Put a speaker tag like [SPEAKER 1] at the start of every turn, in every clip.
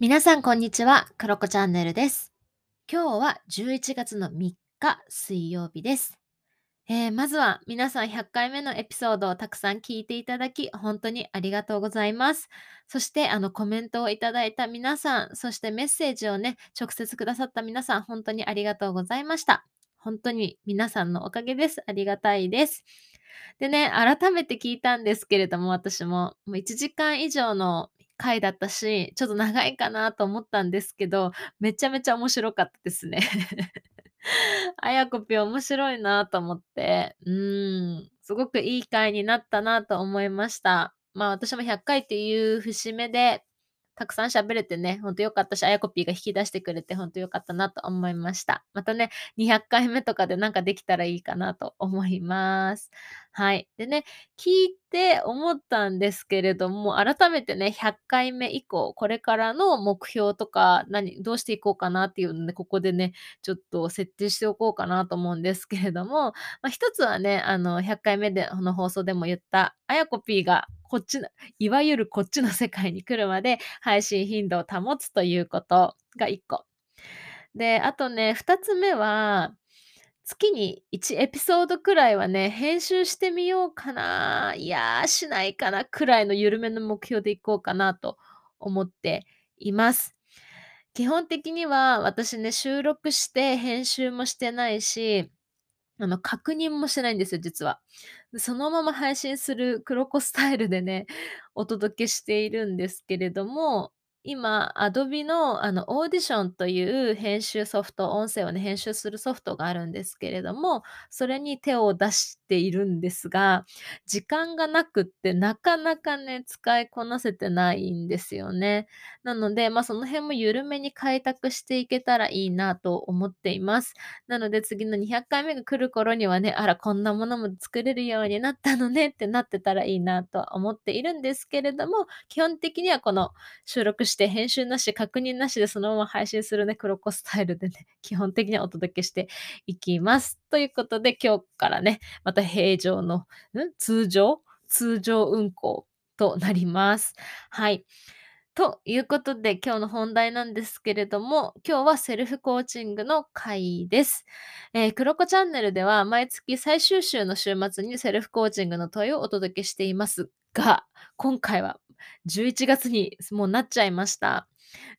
[SPEAKER 1] 皆さんこんにちは、クロコチャンネルです。今日は11月の3日水曜日です。えーまずは皆さん100回目のエピソードをたくさん聞いていただき本当にありがとうございます。そしてあのコメントをいただいた皆さん、そしてメッセージをね、直接くださった皆さん本当にありがとうございました。本当に皆さんのおかげです。ありがたいです。でね、改めて聞いたんですけれども、私ももう1時間以上の回だったし、ちょっと長いかなと思ったんですけど、めちゃめちゃ面白かったですね。あやこぴ面白いなと思って、うん、すごくいい回になったなと思いました。まあ私も100回っていう節目で、たくさん喋れてね、ほんとよかったし、あやこぴーが引き出してくれてほんとよかったなと思いました。またね、200回目とかでなんかできたらいいかなと思います。はい。でね、聞いて思ったんですけれども、改めてね、100回目以降、これからの目標とか、何、どうしていこうかなっていうので、ここでね、ちょっと設定しておこうかなと思うんですけれども、まあ、一つはね、あの、100回目でこの放送でも言った、あやこぴーがこっちの、いわゆるこっちの世界に来るまで配信頻度を保つということが1個。で、あとね、2つ目は、月に1エピソードくらいはね、編集してみようかな。いやー、しないかなくらいの緩めの目標でいこうかなと思っています。基本的には私ね、収録して編集もしてないし、あの、確認もしてないんですよ、実は。そのまま配信する黒子スタイルでね、お届けしているんですけれども、今、Adobe のあの、Audition という編集ソフト、音声をね、編集するソフトがあるんですけれども、それに手を出しているんですが、時間がなくって、なかなかね、使いこなせてないんですよね。なので、ま、その辺も緩めに開拓していけたらいいなと思っています。なので次の200回目が来る頃にはね、あら、こんなものも作れるようになったのねってなってたらいいなと思っているんですけれども、基本的にはこの収録して編集なし、確認なしでそのまま配信するね、黒子スタイルでね、基本的にはお届けしていきます。ということで、今日からね、また平常の、ん？通常？通常運行となります。はい。ということで、今日の本題なんですけれども、今日はセルフコーチングの回です。えー、クロコチャンネルでは毎月最終週の週末にセルフコーチングの問いをお届けしていますが、今回は11月にもうなっちゃいました。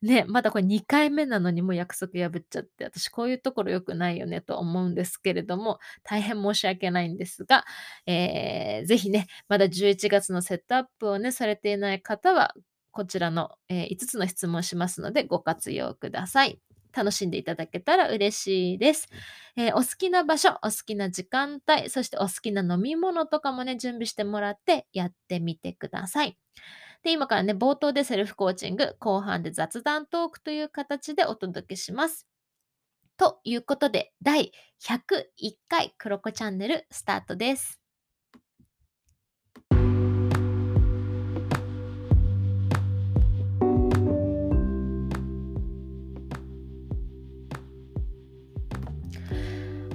[SPEAKER 1] ね、まだこれ2回目なのにもう約束破っちゃって、私こういうところ良くないよねと思うんですけれども、大変申し訳ないんですが、えー、ぜひね、まだ11月のセットアップをね、されていない方は、こちらの、えー5つの質問しますのでご活用ください。楽しんでいただけたら嬉しいです。えーお好きな場所、お好きな時間帯、そしてお好きな飲み物とかもね、準備してもらってやってみてください。で、今からね、冒頭でセルフコーチング、後半で雑談トークという形でお届けします。ということで、第101回クロコチャンネルスタートです。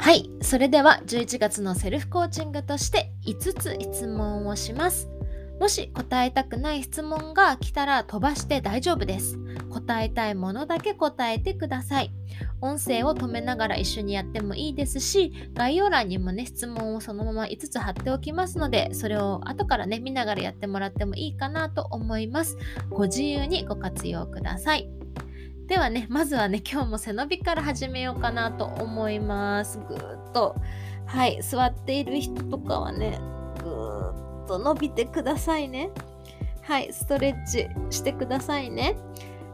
[SPEAKER 1] はい、それでは11月のセルフコーチングとして5つ質問をします。もし答えたくない質問が来たら飛ばして大丈夫です。答えたいものだけ答えてください。音声を止めながら一緒にやってもいいですし、概要欄にもね、質問をそのまま5つ貼っておきますので、それを後からね、見ながらやってもらってもいいかなと思います。ご自由にご活用ください。ではね、まずはね、今日も背伸びから始めようかなと思います。ぐーっと、はい、座っている人とかはね、ぐーっと伸びてくださいね。はい、ストレッチしてくださいね。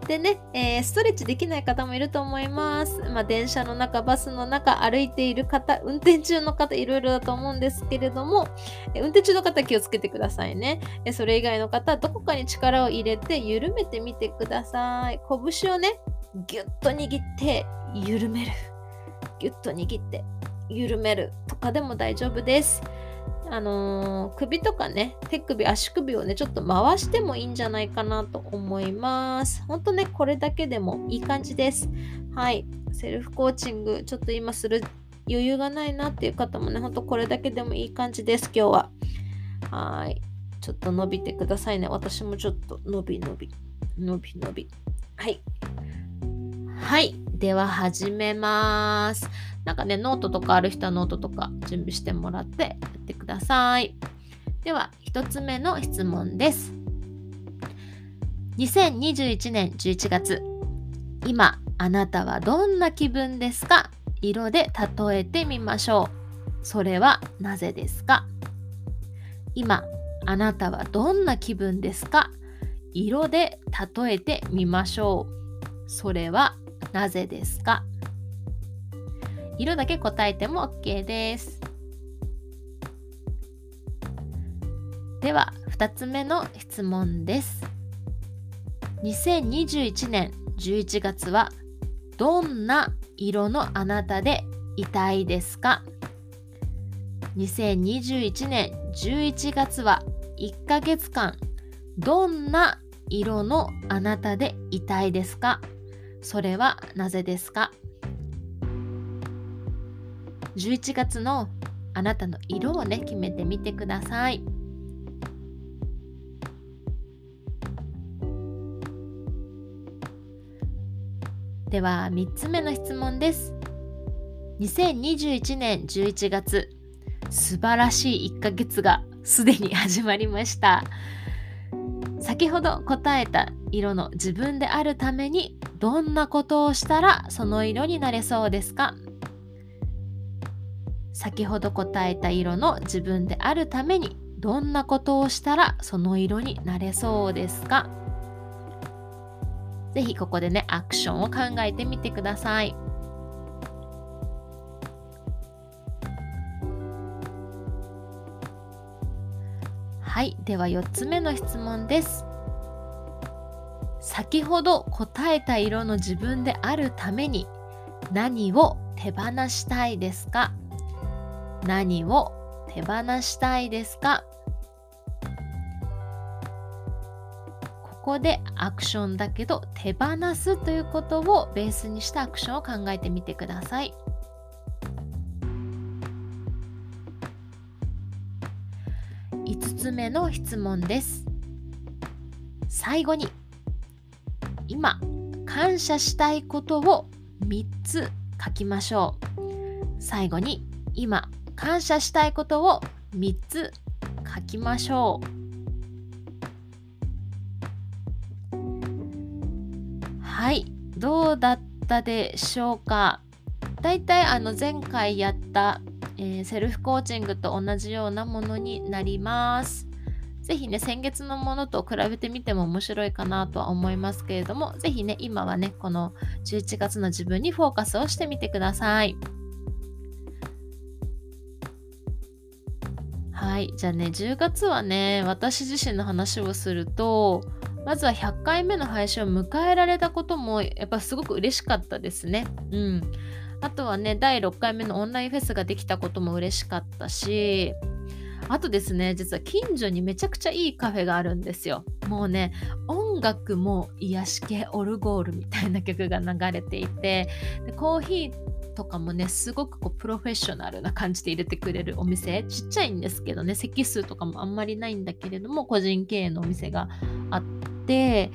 [SPEAKER 1] でね、えーストレッチできない方もいると思います。まあ、電車の中、バスの中、歩いている方、運転中の方、いろいろだと思うんですけれども、え運転中の方気をつけてくださいね。えそれ以外の方、どこかに力を入れて緩めてみてください。拳をね、ぎゅっと握って緩める。ぎゅっと握って緩めるとかでも大丈夫です。あのー首とかね、手首、足首をね、ちょっと回してもいいんじゃないかなと思います。ほんとね、これだけでもいい感じです。はい。セルフコーチング、ちょっと今する余裕がないなっていう方もね、ほんとこれだけでもいい感じです、今日は。はい。ちょっと伸びてくださいね。私もちょっと伸び伸び、伸び伸び。はいはいでは始めますなんかねノートとかある人はノートとか準備してもらってやってください。では1つ目の質問です。2021年11月今あなたはどんな気分ですか？色で例えてみましょう。それはなぜですか？今あなたはどんな気分ですか？色で例えてみましょう。それはなぜですか？色だけ答えても OK です。では2つ目の質問です。2021年11月はどんな色のあなたでいたいですか？2021年11月は1ヶ月間どんな色のあなたでいたいですか？それはなぜですか？11月のあなたの色をね決めてみてください。では3つ目の質問です。2021年11月素晴らしい1ヶ月がすでに始まりました。先ほど答えた色の自分であるためにどんなことをしたらその色になれそうですか？先ほど答えた色の自分であるためにどんなことをしたらその色になれそうですか？ぜひここでね、アクションを考えてみてください。はい、では4つ目の質問です。先ほど答えた色の自分であるために何を手放したいですか？何を手放したいですか？ここでアクションだけど手放すということをベースにしたアクションを考えてみてください。5つ目の質問です。最後に今感謝したいことを3つ書きましょう。最後に今感謝したいことを3つ書きましょう。はいどうだったでしょうか？だいたいあの前回やった、えー、セルフコーチングと同じようなものになります。ぜひね、先月のものと比べてみても面白いかなとは思いますけれども、ぜひね、今はね、この11月の自分にフォーカスをしてみてください。はい、じゃあね、10月はね、私自身の話をすると、まずは100回目の配信を迎えられたこともやっぱすごく嬉しかったですね。うん。あとはね、第6回目のオンラインフェスができたことも嬉しかったし、あとですね、実は近所にめちゃくちゃいいカフェがあるんですよ。もうね、音楽も癒し系オルゴールみたいな曲が流れていて、でコーヒーとかもねすごくこうプロフェッショナルな感じで入れてくれるお店。ちっちゃいんですけどね席数とかもあんまりないんだけれども個人経営のお店があって。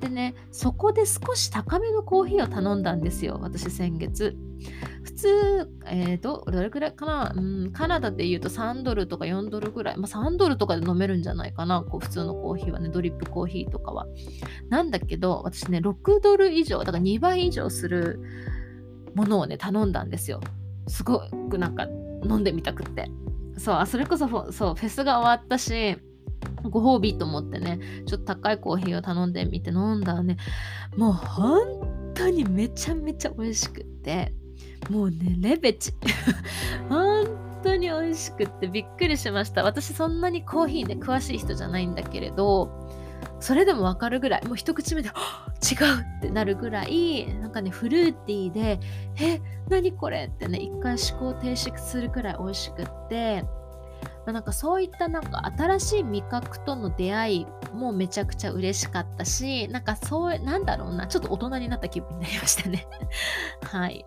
[SPEAKER 1] でねそこで少し高めのコーヒーを頼んだんですよ私先月。普通、えー、どどれくらいかな、うん、カナダで言うと3ドルとか4ドルぐらい、まあ、3ドルとかで飲めるんじゃないかなこう普通のコーヒーはねドリップコーヒーとかは。なんだけど私ね6ドル以上だから2倍以上するものをね頼んだんですよ。すごくなんか飲んでみたくって。そうそれこそそうフェスが終わったしご褒美と思ってねちょっと高いコーヒーを頼んでみて飲んだらねもう本当にめちゃめちゃ美味しくってもうねレベチ。本当に美味しくってびっくりしました。私そんなにコーヒーね詳しい人じゃないんだけれどそれでもわかるぐらいもう一口目で 違うってなるぐらいなんかねフルーティーでえ何これってね一回思考停止するくらい美味しくってまあ、なんかそういったなんか新しい味覚との出会いもめちゃくちゃ嬉しかったしなんかそうなんだろうなちょっと大人になった気分になりましたね。はい。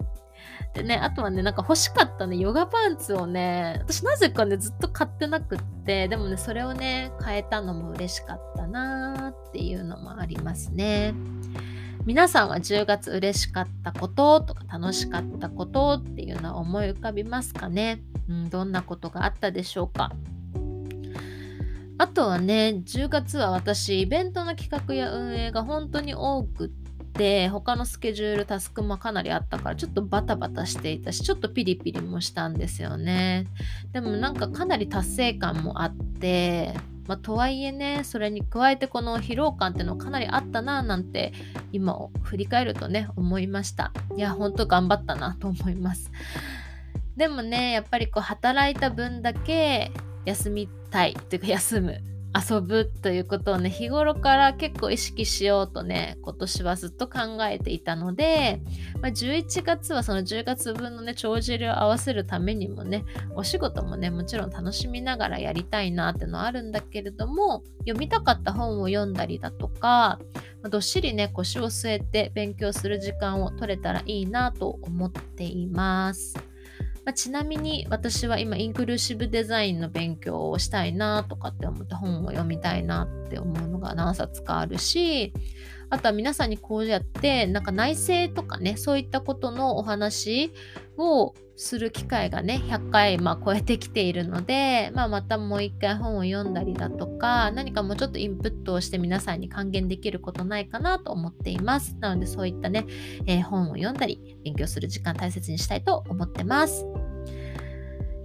[SPEAKER 1] でね、あとはね、なんか欲しかったね、ヨガパンツをね、私なぜかね、ずっと買ってなくって、でもね、それをね、買えたのも嬉しかったなーっていうのもありますね。皆さんは10月嬉しかったこととか楽しかったことっていうのは思い浮かびますかね、うん、どんなことがあったでしょうか？あとはね10月は私イベントの企画や運営が本当に多くて他のスケジュールタスクもかなりあったからちょっとバタバタしていたしちょっとピリピリもしたんですよね。でもなんかかなり達成感もあってまあ、とはいえねそれに加えてこの疲労感ってのかなりあったななんて今を振り返るとね思いました。いやほんと頑張ったなと思います。でもねやっぱりこう働いた分だけ休みたいというか休む。遊ぶということをね日頃から結構意識しようとね今年はずっと考えていたので、まあ、11月はその10月分のね帳尻を合わせるためにもねお仕事もねもちろん楽しみながらやりたいなってのはあるんだけれども読みたかった本を読んだりだとか、どっしりね腰を据えて勉強する時間を取れたらいいなと思っています。まあ、ちなみに私は今インクルーシブデザインの勉強をしたいなとかって思って本を読みたいなって思うのが何冊かあるしあとは皆さんにこうやってなんか内政とかねそういったことのお話をする機会がね100回、まあ、超えてきているので、まあ、またもう一回本を読んだりだとか何かもうちょっとインプットをして皆さんに還元できることないかなと思っています。なのでそういったね、えー、本を読んだり勉強する時間大切にしたいと思ってます。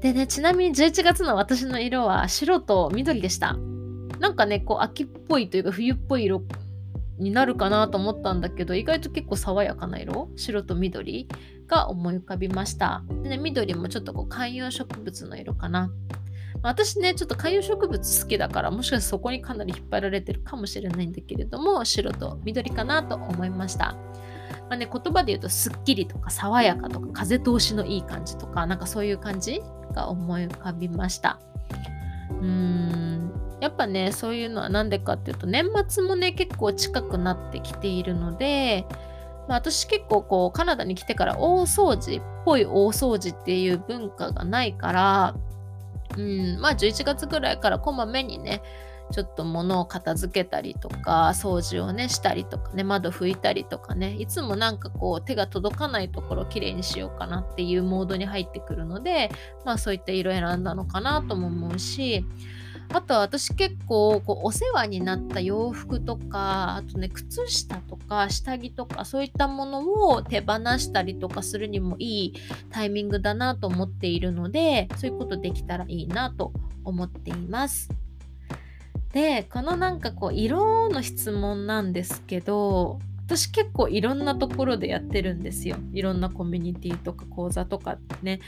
[SPEAKER 1] でねちなみに11月の私の色は白と緑でした。なんかねこう秋っぽいというか冬っぽい色になるかなと思ったんだけど意外と結構爽やかな色？白と緑？が思い浮かびました。で、ね、緑もちょっとこう観葉植物の色かな。私ねちょっと観葉植物好きだからもしかしてそこにかなり引っ張られてるかもしれないんだけれども白と緑かなと思いました、まあね、言葉で言うとすっきりとか爽やかとか風通しのいい感じとかなんかそういう感じが思い浮かびました。うーん。やっぱねそういうのは何でかっていうと年末もね結構近くなってきているので、まあ、私結構こうカナダに来てから大掃除っぽい大掃除っていう文化がないからうんまあ11月ぐらいからこまめにねちょっと物を片付けたりとか掃除をねしたりとかね窓拭いたりとかねいつもなんかこう手が届かないところをきれいにしようかなっていうモードに入ってくるのでまあそういった色選んだのかなとも思うしあとは私結構こうお世話になった洋服とかあとね靴下とか下着とかそういったものを手放したりとかするにもいいタイミングだなと思っているのでそういうことできたらいいなと思っています。でこのなんかこう色の質問なんですけど私結構いろんなところでやってるんですよいろんなコミュニティとか講座とかね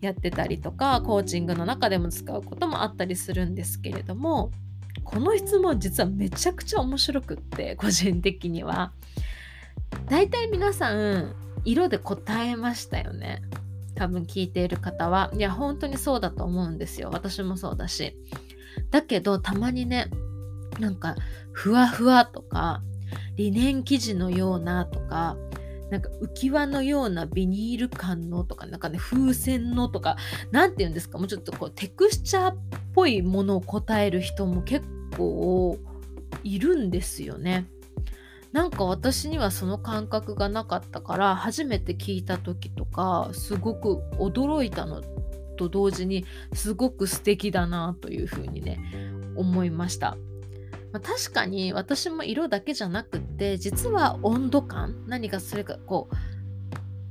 [SPEAKER 1] やってたりとかコーチングの中でも使うこともあったりするんですけれどもこの質問実はめちゃくちゃ面白くって個人的には。大体皆さん色で答えましたよね。多分聞いている方は。いや本当にそうだと思うんですよ。私もそうだし。だけどたまにねなんかふわふわとかリネン生地のようなとかなんか浮き輪のようなビニール感のとか、なんかね、風船のとか、なんて言うんですか、もうちょっとこう、テクスチャーっぽいものを答える人も結構いるんですよね。なんか私にはその感覚がなかったから初めて聞いた時とかすごく驚いたのと同時にすごく素敵だなというふうにね思いました。まあ、確かに私も色だけじゃなくって実は温度感何かそれかこう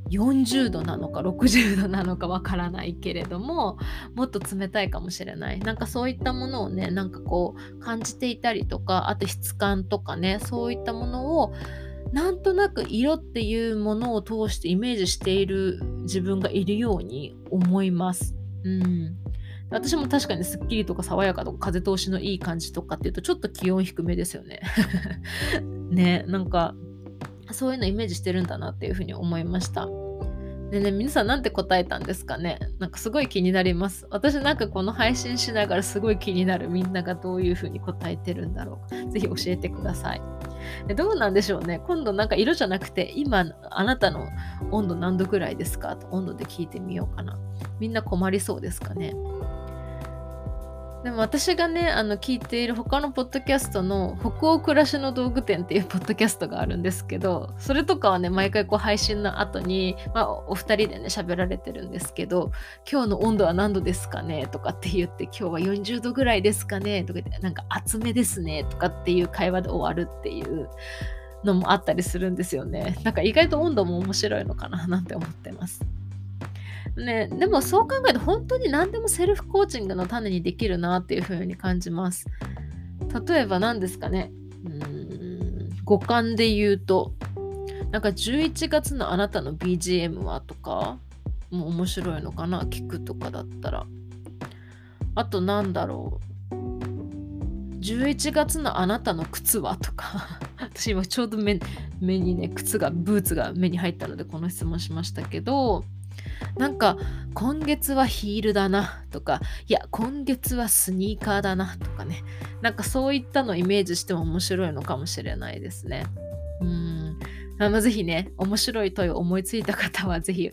[SPEAKER 1] 40度なのか60度なのかわからないけれどももっと冷たいかもしれないなんかそういったものをねなんかこう感じていたりとかあと質感とかねそういったものをなんとなく色っていうものを通してイメージしている自分がいるように思います。うん、私も確かにすっきりとか爽やかとか風通しのいい感じとかっていうとちょっと気温低めですよね。ねなんかそういうのイメージしてるんだなっていうふうに思いました。でね、皆さんなんて答えたんですかね？なんかすごい気になります。私なんかこの配信しながらすごい気になるみんながどういうふうに答えてるんだろうか。ぜひ教えてください。どうなんでしょうね？今度なんか色じゃなくて今あなたの温度何度ぐらいですか？と温度で聞いてみようかな。みんな困りそうですかね？でも私がね、あの聞いている他のポッドキャストの北欧暮らしの道具店っていうポッドキャストがあるんですけど、それとかはね、毎回こう配信の後に、まあ、お二人でね、喋られてるんですけど、今日の温度は何度ですかねとかって言って、今日は40度ぐらいですかねとか言って、なんか厚めですねとかっていう会話で終わるっていうのもあったりするんですよね。なんか意外と温度も面白いのかななんて思ってます。ね、でもそう考えると本当に何でもセルフコーチングの種にできるなっていうふうに感じます。例えば何ですかね。うーん五感で言うと、なんか11月のあなたの BGM はとか、もう面白いのかな聞くとかだったら。あとなんだろう。11月のあなたの靴はとか 私今ちょうど目目にね靴がブーツが目に入ったのでこの質問しましたけどなんか今月はヒールだなとかいや今月はスニーカーだなとかね。なんかそういったのをイメージしても面白いのかもしれないですね。うん。あのぜひね面白い問いを思いついた方はぜひ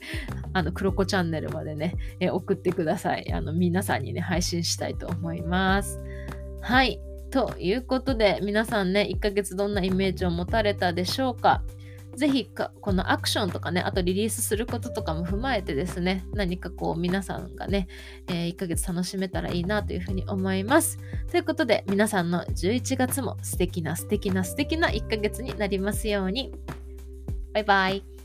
[SPEAKER 1] あのクロコチャンネルまでねえ送ってください。あの皆さんにね配信したいと思います。はい。ということで皆さんね1ヶ月どんなイメージを持たれたでしょうか？ぜひこのアクションとかね、あとリリースすることとかも踏まえてですね、何かこう皆さんがね、えー、1ヶ月楽しめたらいいなというふうに思います。ということで、皆さんの11月も素敵な素敵な素敵な1ヶ月になりますように。バイバイ。